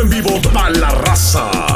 En vivo para la raza.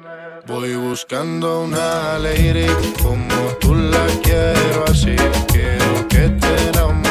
Voy buscando una lady como tú la quiero así. Quiero que te enamores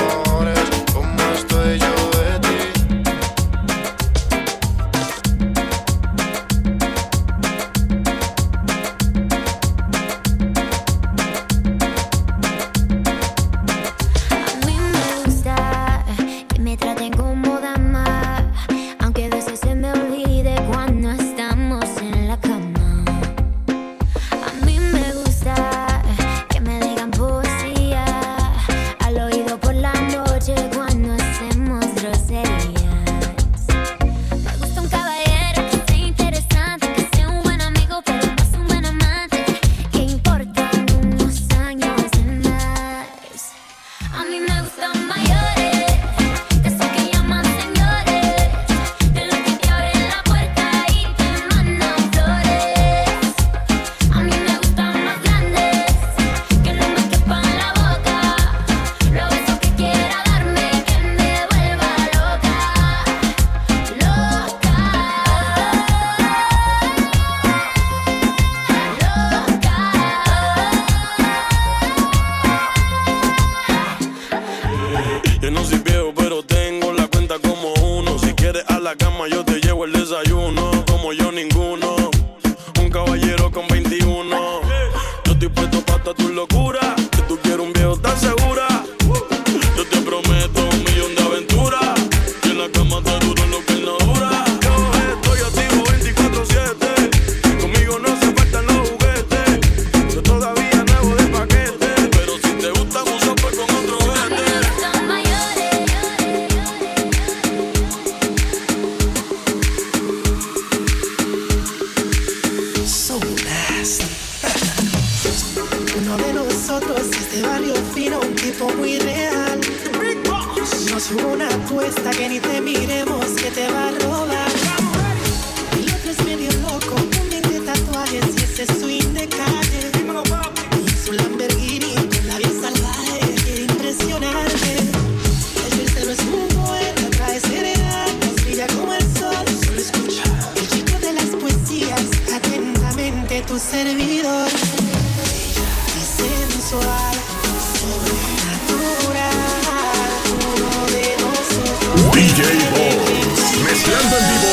DJ Boss, mezclando en vivo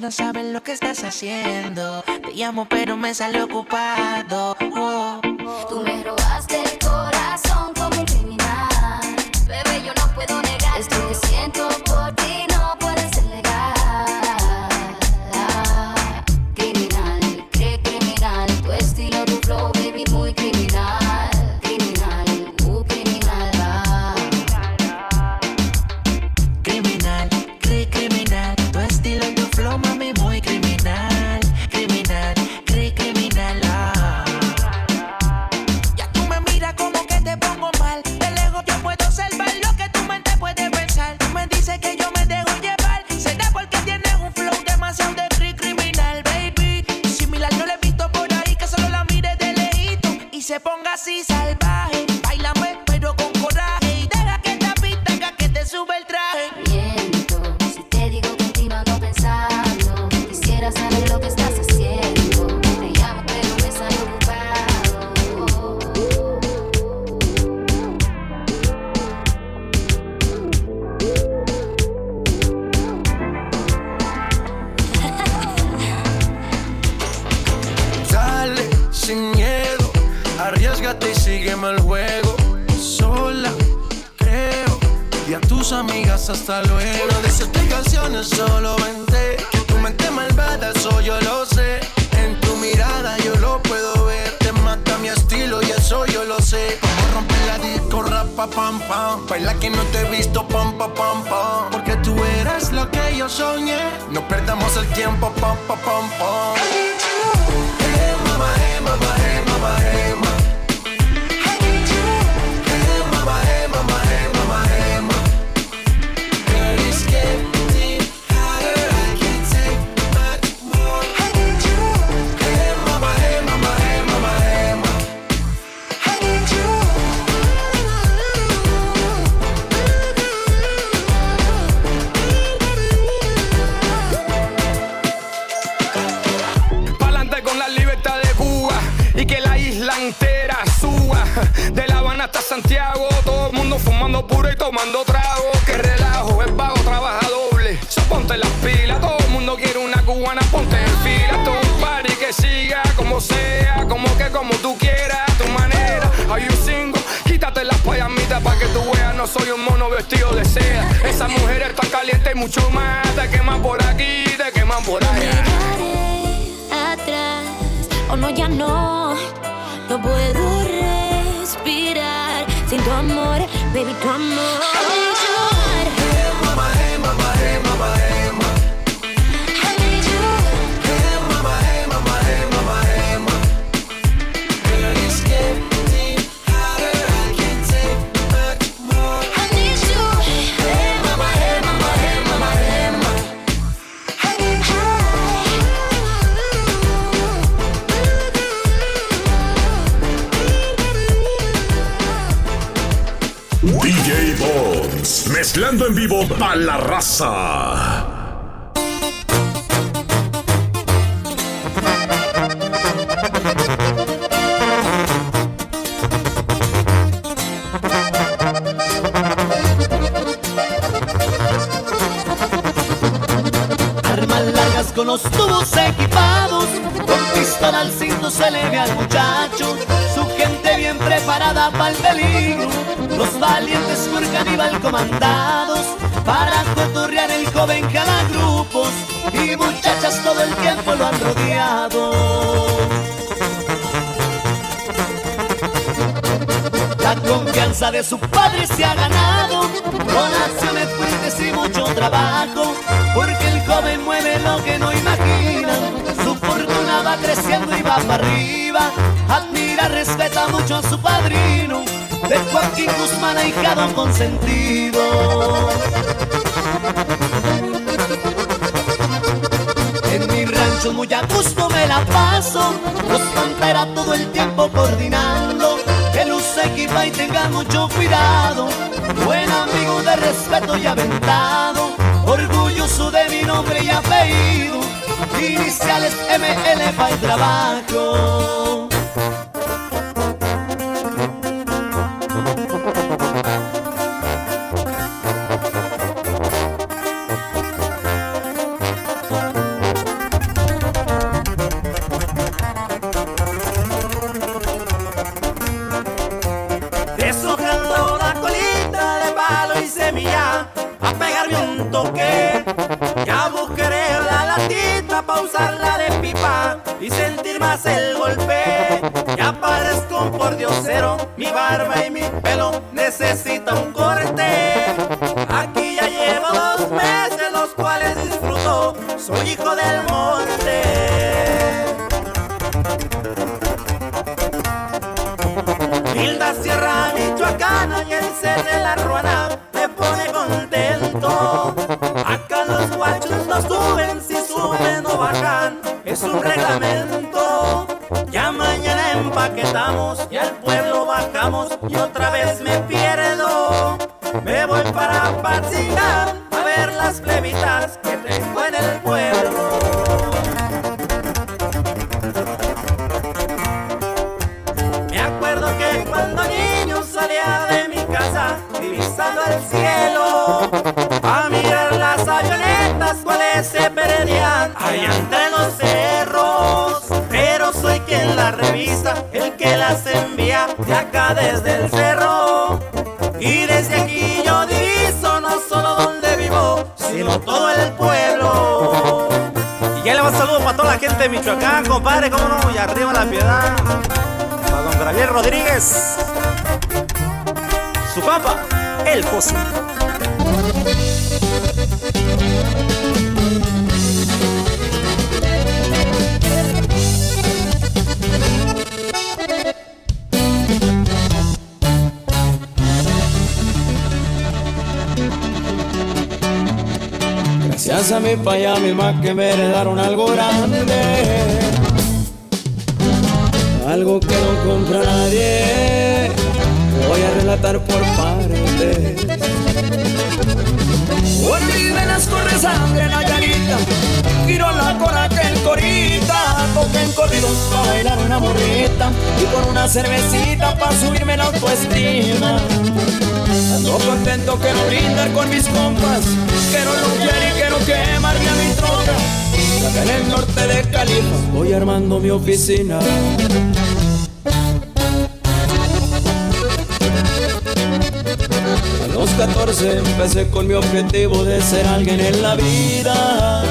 no sabes lo que estás haciendo. Te llamo pero me sale ocupado. las. Mucho más. Te queman por aquí, te queman por allá. Dejaré atrás, o no, ya no, no puedo respirar sin tu amor, baby, tu amor. En vivo para la raza. Y muchachas todo el tiempo lo han rodeado. La confianza de su padre se ha ganado con acciones fuertes y mucho trabajo, porque el joven mueve lo que no imaginan. Su fortuna va creciendo y va para arriba. Admira, respeta mucho a su padrino, de Joaquín Guzmán, ahijado consentido. Rancho muy a gusto me la paso, los pantera todo el tiempo coordinando, que luz equipa y tenga mucho cuidado, buen amigo de respeto y aventado, orgulloso de mi nombre y apellido, iniciales ML para el trabajo. Barba y mi pelo necesita un corte Aquí ya llevo dos meses los cuales disfruto Soy hijo del monte Hilda Sierra Michoacana y el ser de la Ruana me pone contento. Acá los guachos no suben, si suben no bajan, es un reglamento. Ya mañana empaquetamos y al y otra vez me pierdo. Me voy para Patzingán a ver las plebitas que tengo en el pueblo. Me acuerdo que cuando niño salía de mi casa divisando el cielo las revisa, el que las envía de acá desde el cerro. Y desde aquí yo diviso no solo donde vivo, sino todo el pueblo. Y ya le va saludo para toda la gente de Michoacán, compadre, cómo no, y arriba la piedad. Para don Gabriel Rodríguez. su papá, el Pozo. Mi pa' y a mi ma que me heredaron algo grande. Algo que no compra nadie. Voy a relatar por partes. Mis venas corre sangre Nayarita Giro la cora que el corita. Toquen corridos para bailar una morrita. Y por una cervecita para subirme la autoestima Ando contento quiero brindar con mis compas Quiero luchar y quiero quemarme a mi troca. En el norte de Cali Voy armando mi oficina. A los 14 empecé con mi objetivo de ser alguien en la vida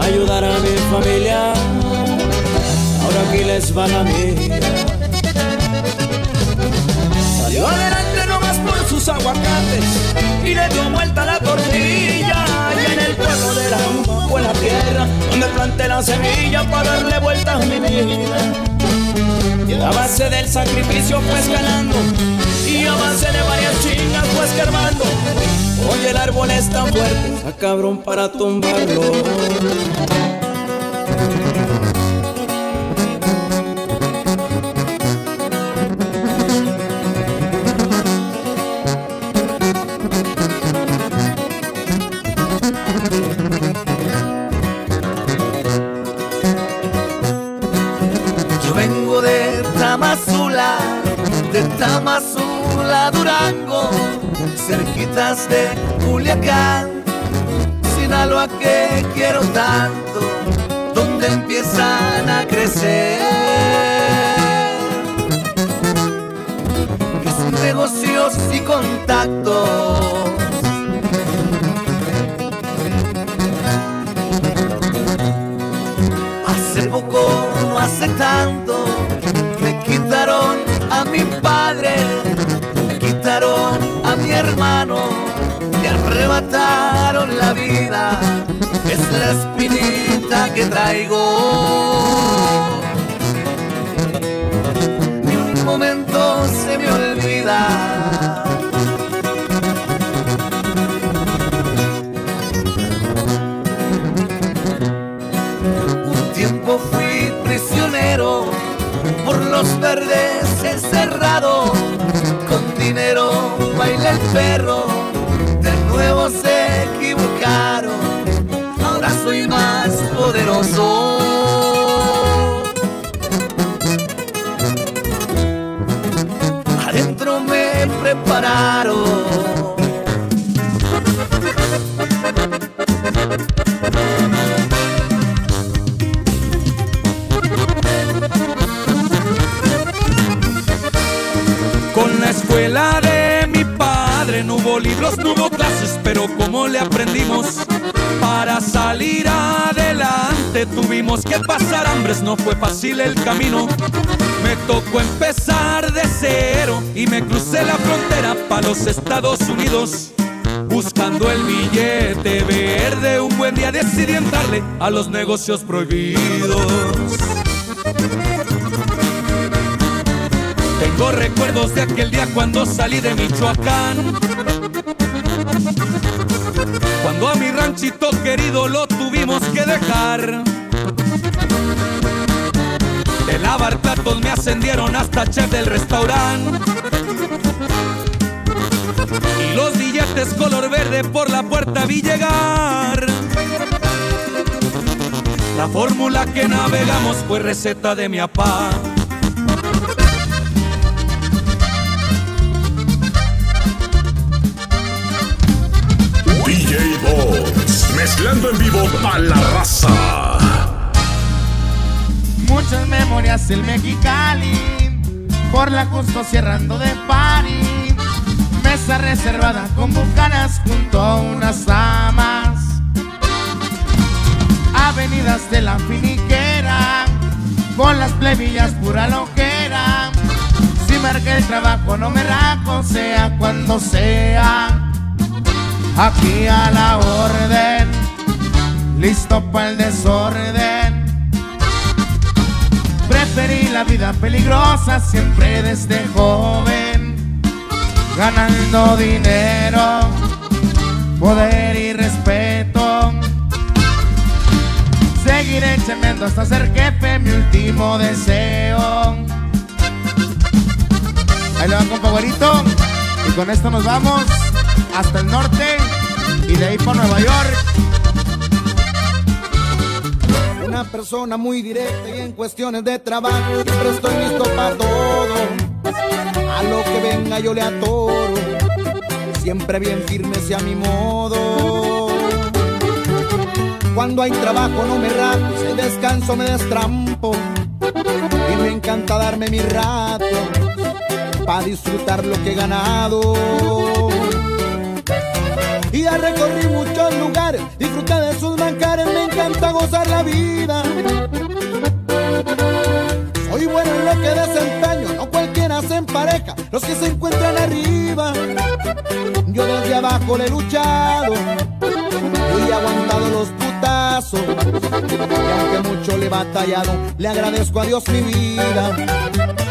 Ayudar a mi familia. Ahora aquí les va la mía. Salió adelante sus aguacates y le dio vuelta la tortilla. Y en el pueblo de la Uma fue la tierra donde planté la semilla para darle vuelta a mi vida. Y a base del sacrificio pues ganando y a base de varias chingas pues que armando. Hoy el árbol es tan fuerte, está cabrón para tumbarlo. De Culiacán, Sinaloa que quiero tanto, donde empiezan a crecer mis negocios y contactos. Hace poco, no hace tanto, me quitaron a mi padre, hermano, me arrebataron la vida, es la espinita que traigo. Ni un momento se me olvida. Un tiempo fui prisionero, por los verdes encerrado, dinero baila el perro, de nuevo se equivocaron, ahora soy más poderoso. Adentro me prepararon. Libros, no clases, pero como le aprendimos para salir adelante tuvimos que pasar hambres, no fue fácil el camino. Me tocó empezar de cero y me crucé la frontera para los Estados Unidos. Buscando el billete verde, un buen día decidí entrarle a los negocios prohibidos. Tengo recuerdos de aquel día cuando salí de Michoacán. Cuando a mi ranchito querido lo tuvimos que dejar. De lavar platos me ascendieron hasta chef del restaurante. Y los billetes color verde por la puerta vi llegar. La fórmula que navegamos fue receta de mi papá. Mezclando en vivo a la raza. Muchas memorias el Mexicali, por la justo cerrando de party. Mesa reservada con bucanas junto a unas damas. Avenidas de la finiquera, con las plebillas pura loquera. Sin marca el trabajo, no me rajo, sea cuando sea. Aquí a la orden, listo para el desorden. Preferí la vida peligrosa siempre desde joven, ganando dinero, poder y respeto. Seguiré chambeando hasta ser jefe, mi último deseo. Ahí le va con Powerito. Y con esto nos vamos hasta el norte y de ahí para Nueva York. Una persona muy directa y en cuestiones de trabajo siempre estoy listo para todo. A lo que venga yo le atoro. Siempre bien firme sea mi modo. Cuando hay trabajo no me rato, si descanso me destrampo. Y me encanta darme mi rato para disfrutar lo que he ganado. Y ya recorrí muchos lugares, disfruté de sus bancares, me encanta gozar la vida. Soy bueno en lo que desempeño, no cualquiera se empareja, los que se encuentran arriba. Yo desde abajo le he luchado y he aguantado los putazos. Y aunque mucho le he batallado, le agradezco a Dios mi vida.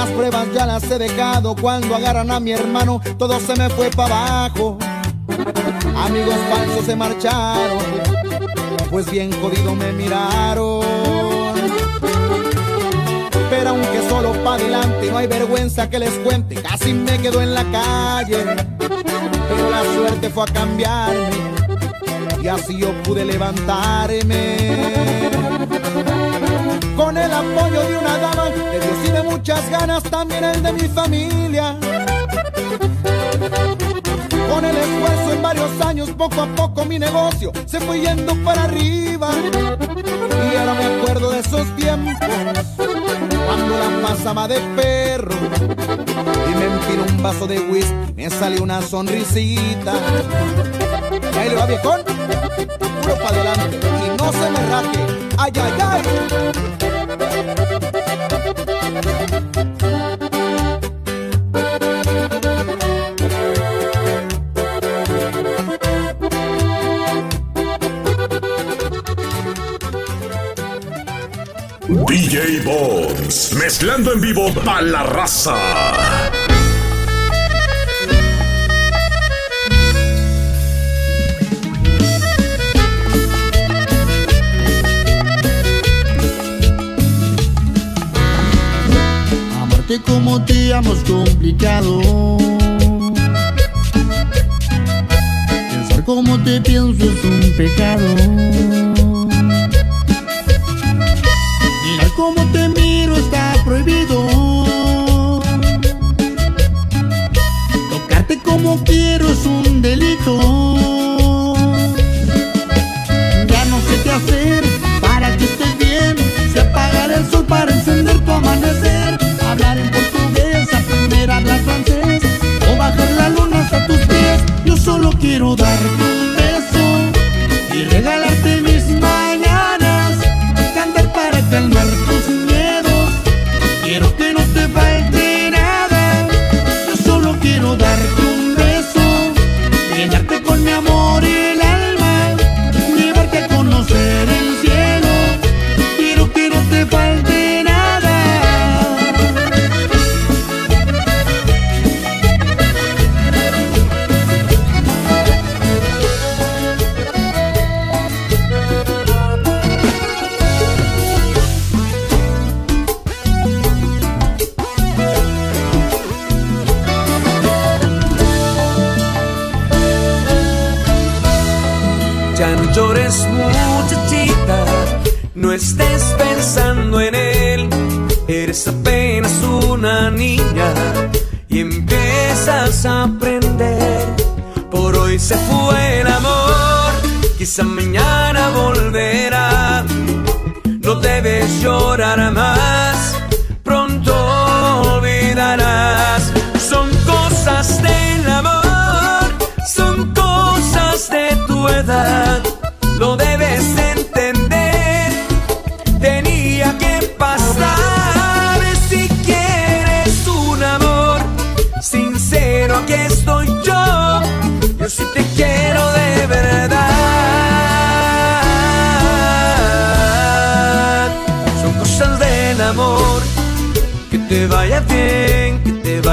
Las pruebas ya las he dejado cuando agarran a mi hermano, todo se me fue para abajo. Amigos falsos se marcharon, pues bien jodido me miraron. Pero aunque solo para adelante no hay vergüenza que les cuente, casi me quedo en la calle. Pero la suerte fue a cambiarme y así yo pude levantarme con el apoyo de una dama, de Dios y de muchas ganas, también el de mi familia. Con el esfuerzo en varios años, poco a poco mi negocio se fue yendo para arriba. Y ahora me acuerdo de esos tiempos, cuando la pasaba de perro. Y me empiró un vaso de whisky, me salió una sonrisita. Y ahí le va viejón, puro para adelante, y no se me raje. Ay, ay, ay. DJ Bones, mezclando en vivo para la raza. Amarte como te amo es complicado. Pensar como te pienso es un pecado. Mirar como te miro está prohibido. Tocarte como quiero es un delito. Ya no sé qué hacer para que estés bien. Se apagar el sol para encender tu amanecer. Quiero darte un beso y regalarte mis mañanas. Cantar para calmar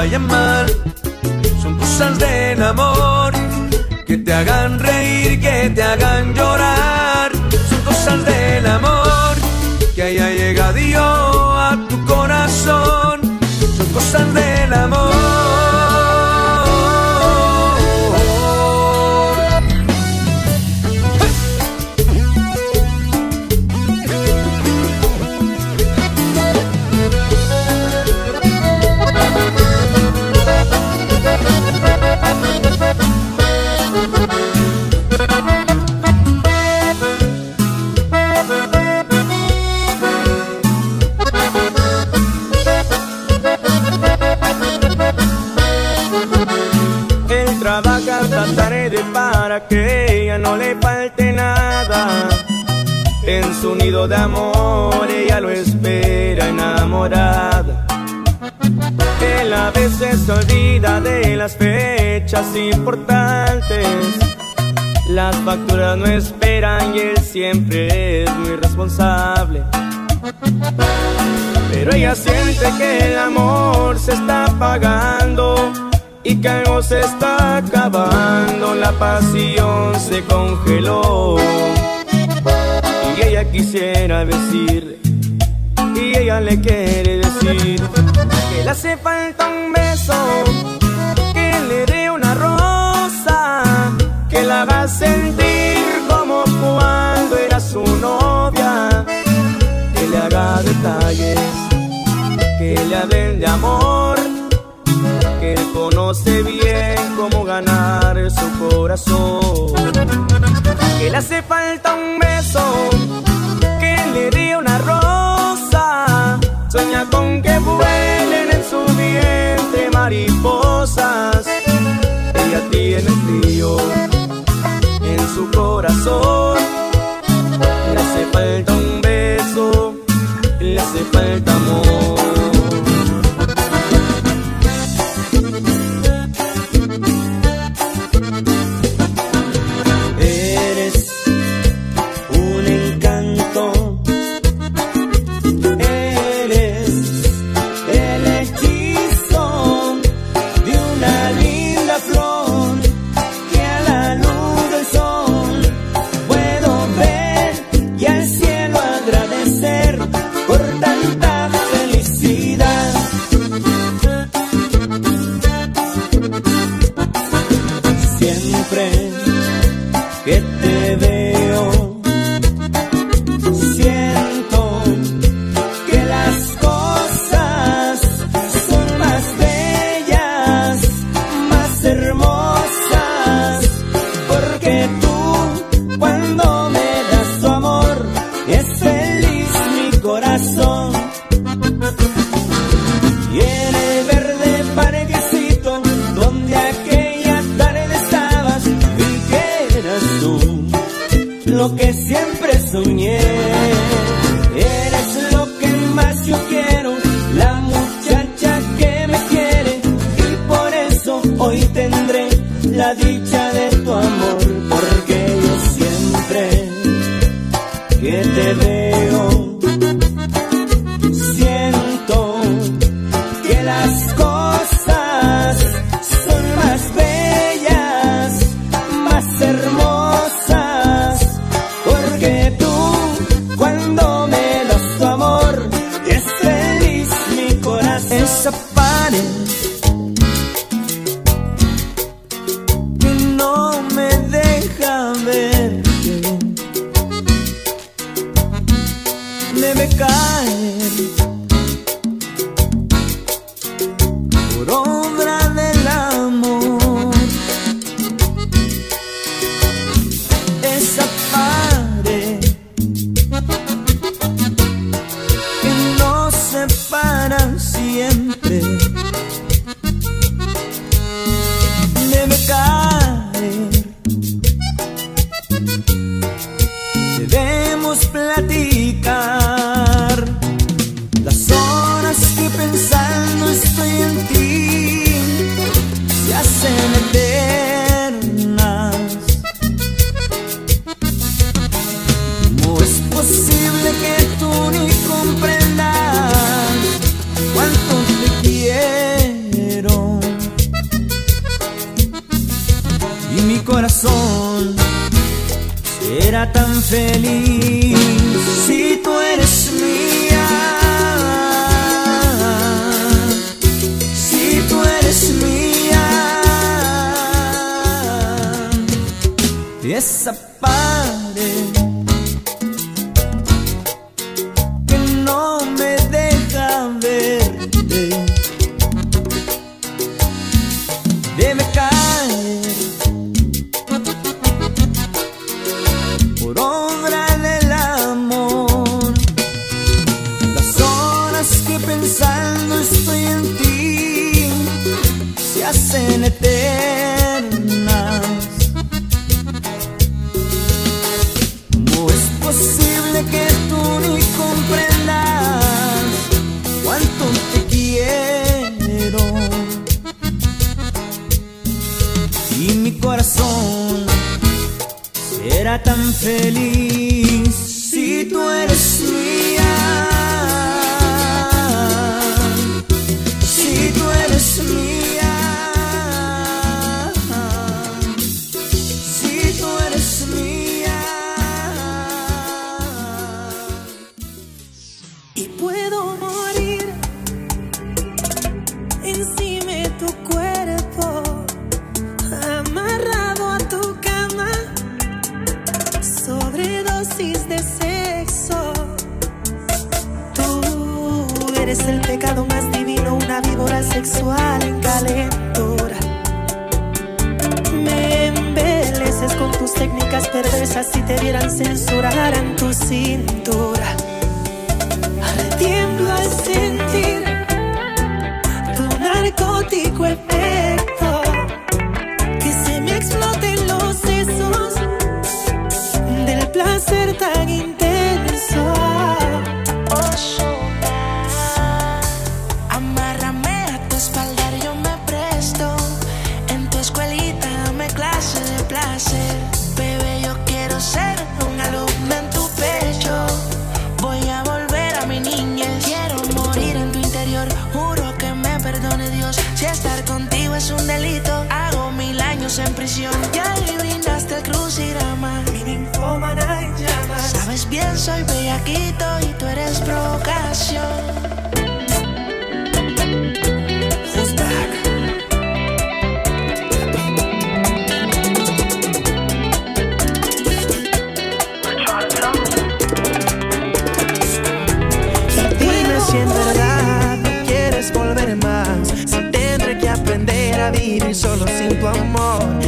bien, que te vaya mal, son cosas del amor. Que te hagan reír, que te hagan llorar, son cosas del amor. Que haya llegado yo para que ella no le falte nada. En su nido de amor ella lo espera enamorada. Él a veces se olvida de las fechas importantes. Las facturas no esperan y él siempre es muy responsable. Pero ella siente que el amor se está apagando y que algo se está acabando, la pasión se congeló. Y ella quisiera decir, y ella le quiere decir, que le hace falta un beso, que le dé una rosa, que la haga sentir como cuando era su novia, que le haga detalles, que le hablen de amor que conoce bien cómo ganar su corazón. Que le hace falta un beso, que le dé una rosa. Sueña con que vuelen en su vientre mariposas. Ella tiene frío en su corazón. Le hace falta un beso, le hace falta amor. Solo sin tu amor.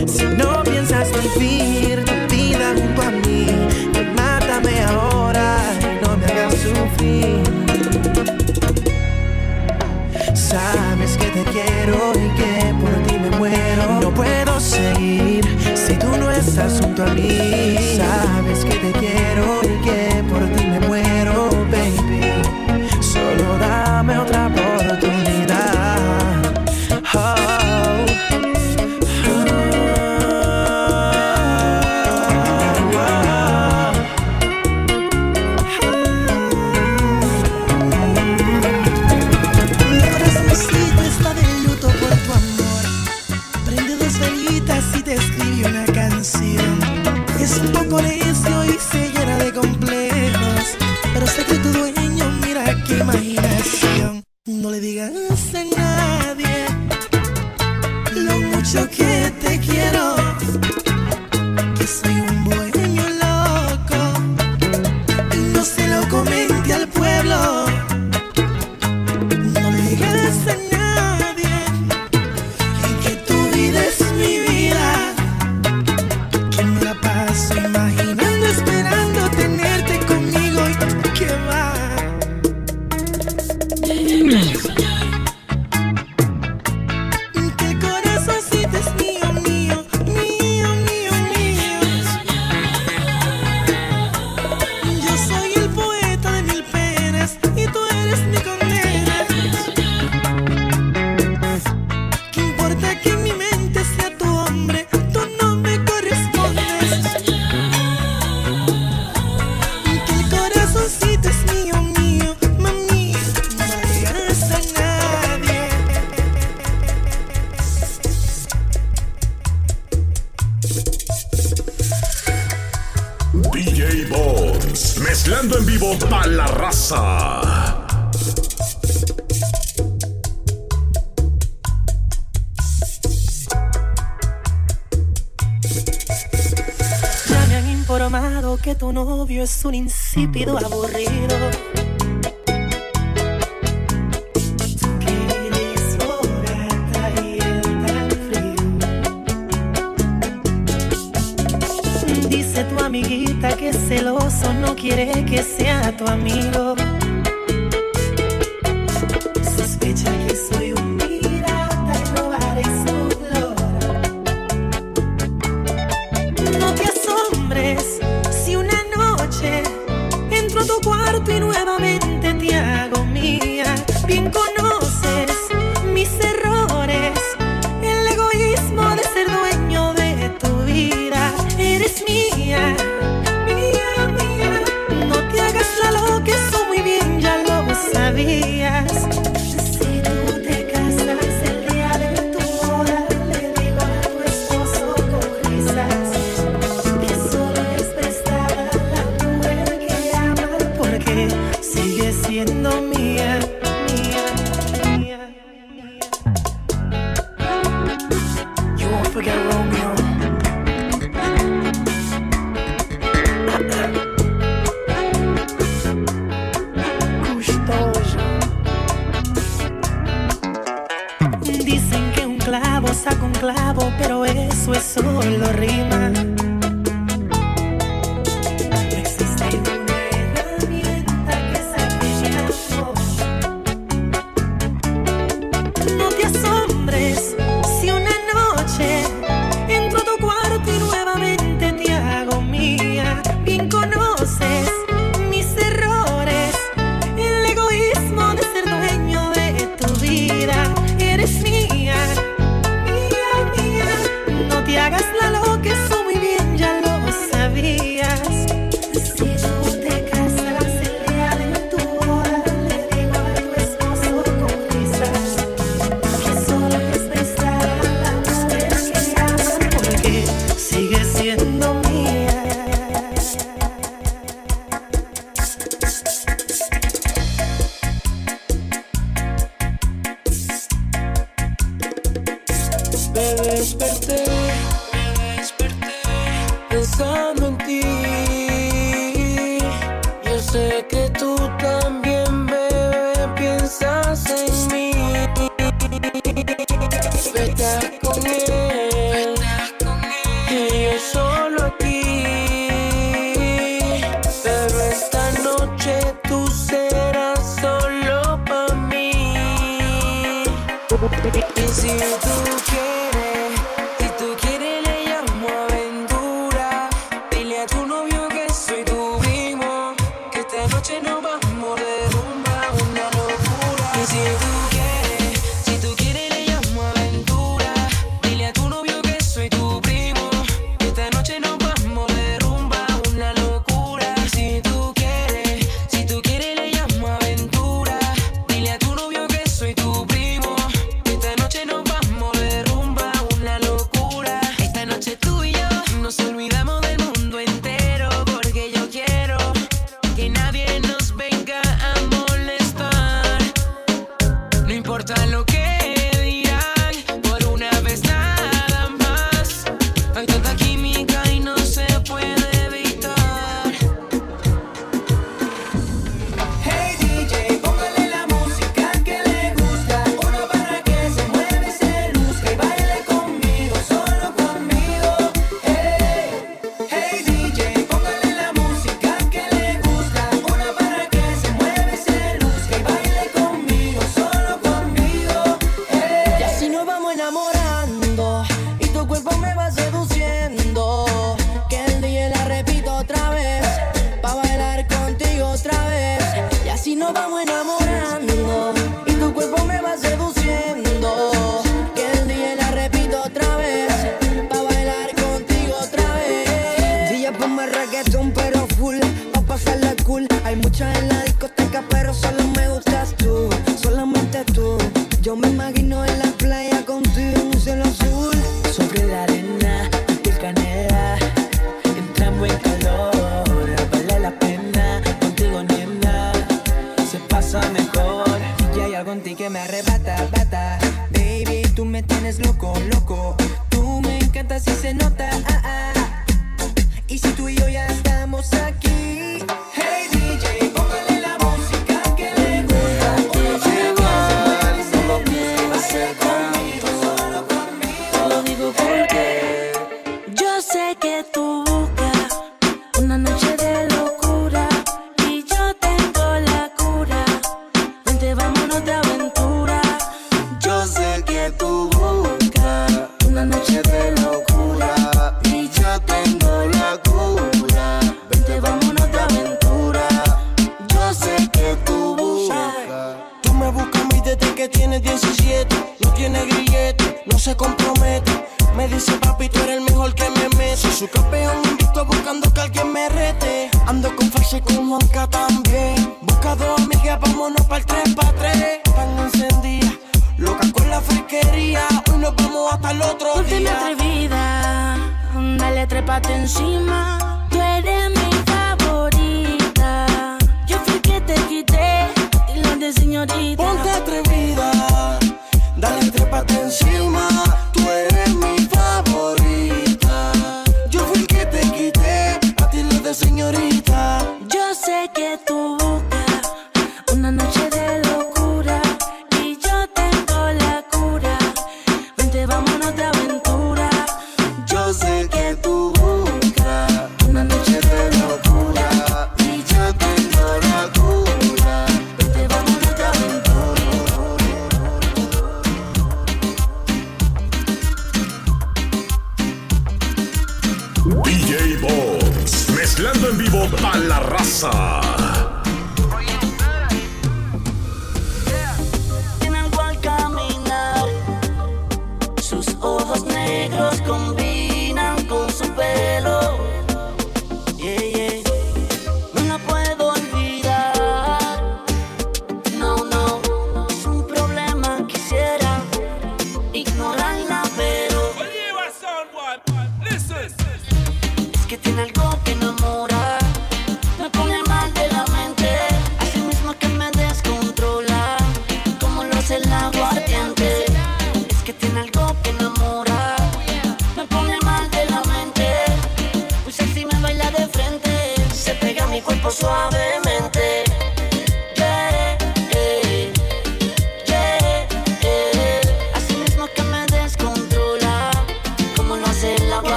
un insípido aburrido. Dice tu amiguita que celoso no quiere que sea tu amigo. sigue siendo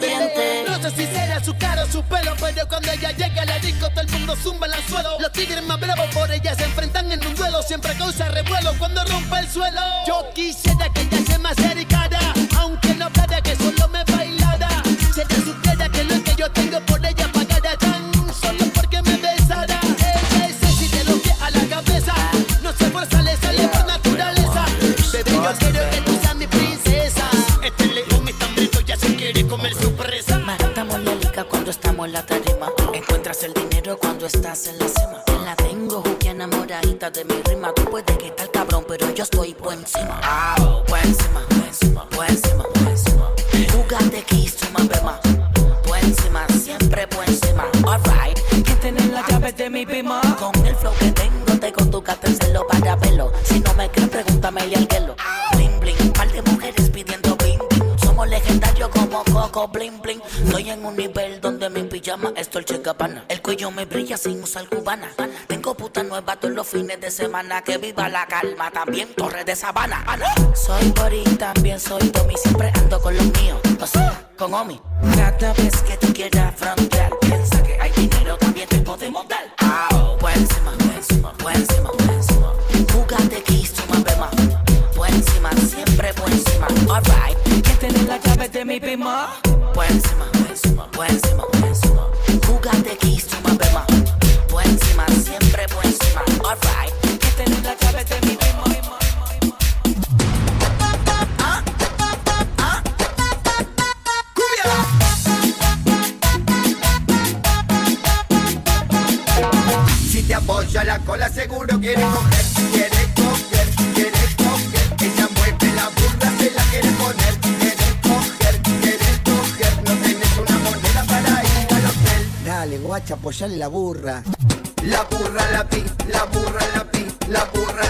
No sé si será su cara o su pelo, pero cuando ella llega a la disco, todo el mundo zumba en el suelo. Los tigres más bravos por ella se enfrentan en un duelo, siempre causa revuelo cuando rompe el suelo. Yo quisiera que ella se me acercara, aunque no para que solo me bailara. Se te supiera que lo que yo tengo por ella pagara tan solo porque me besara. Ella es sexy de los pies a la cabeza, no se fuerza, le sale por naturaleza. Bebé, yo quiero que la tarima. Encuentras el dinero cuando estás en la cima. La tengo, juquia enamoradita de mi rima. Tú puedes que tal cabrón, pero yo estoy por encima. el El cuello me brilla sin usar cubana. Tengo puta nueva todos los fines de semana. Que viva la calma, también Torre de Sabana. Soy Bori, también soy Tommy. Siempre ando con los míos, o sea, con Omi. Cada vez que tú quieras frontear, piensa que hay dinero, también te podemos dar. Ah, oh, buenísima, buenísima, buenísima, buenísima. Júgate Kiss, tu mamá, Buenísima, siempre buenísima. Alright, ¿quién tiene la llave de mi bima? Buenísima. sale la burra. La burra, la pi, la burra, la pi, la burra.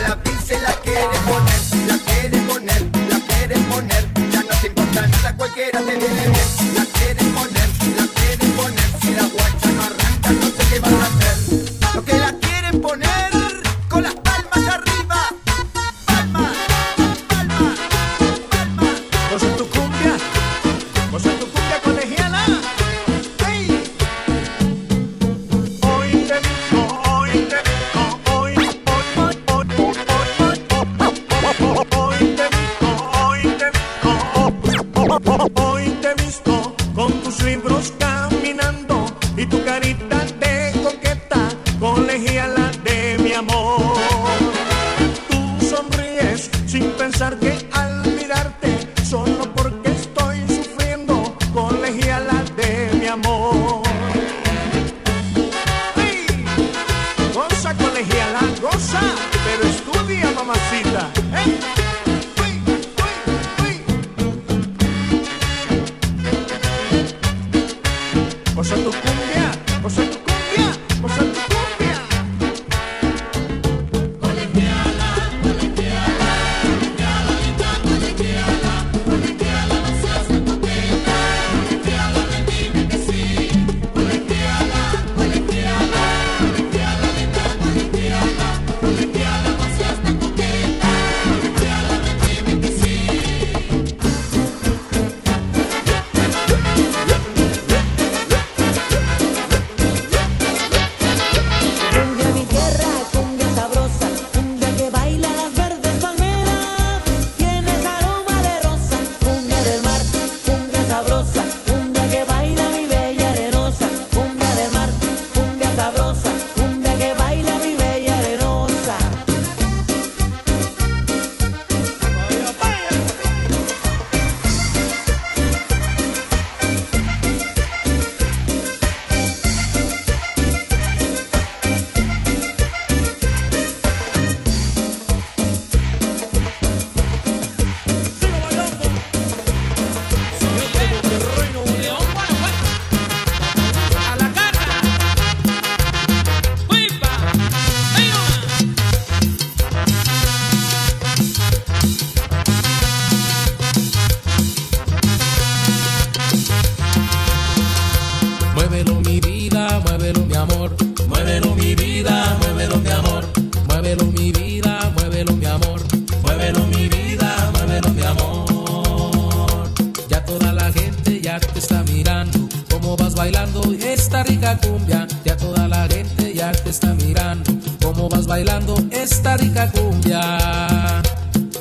esta rica cumbia.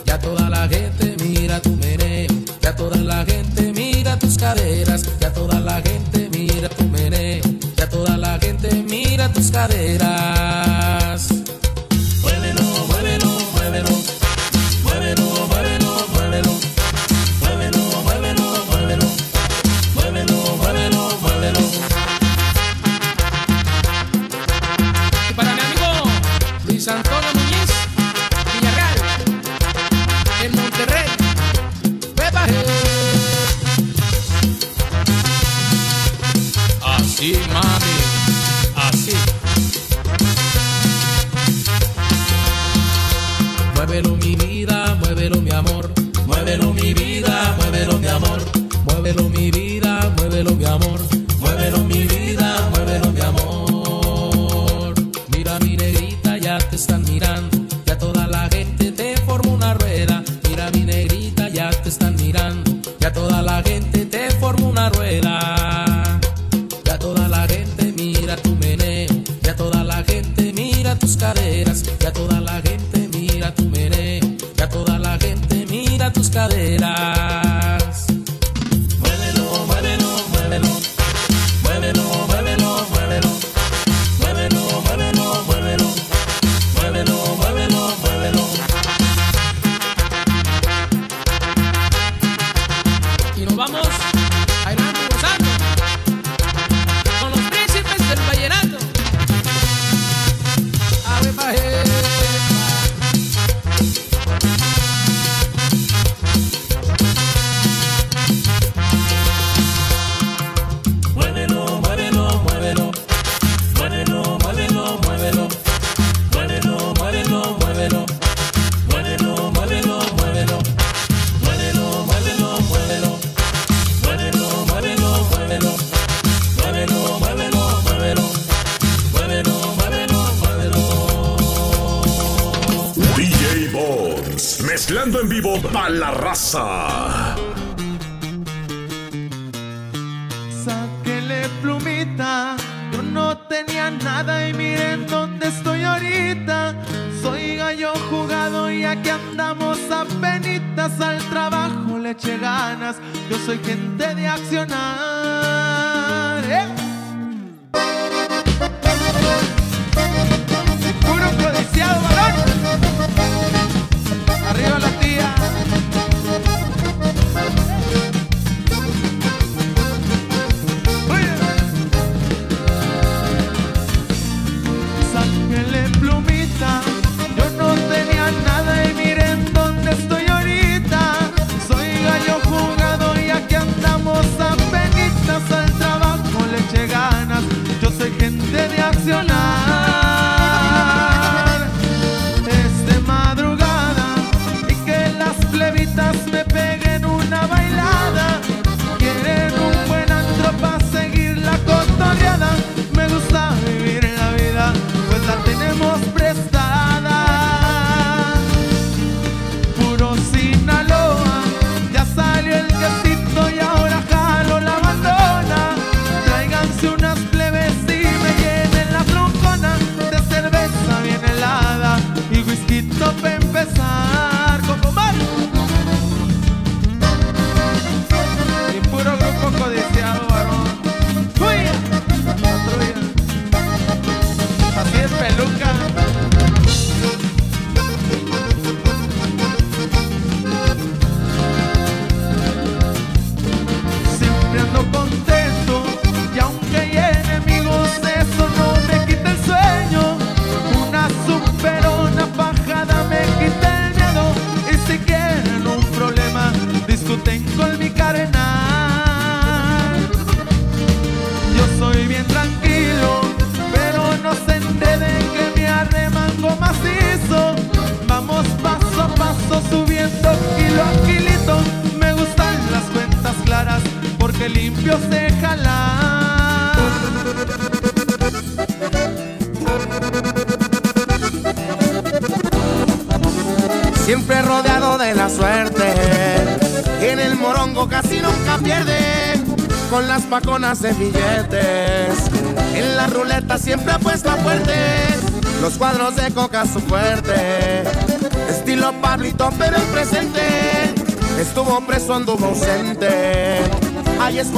Ya toda la gente mira tu meneo, ya toda la gente mira tus caderas, ya toda la gente mira tu meneo, ya toda la gente mira tus caderas.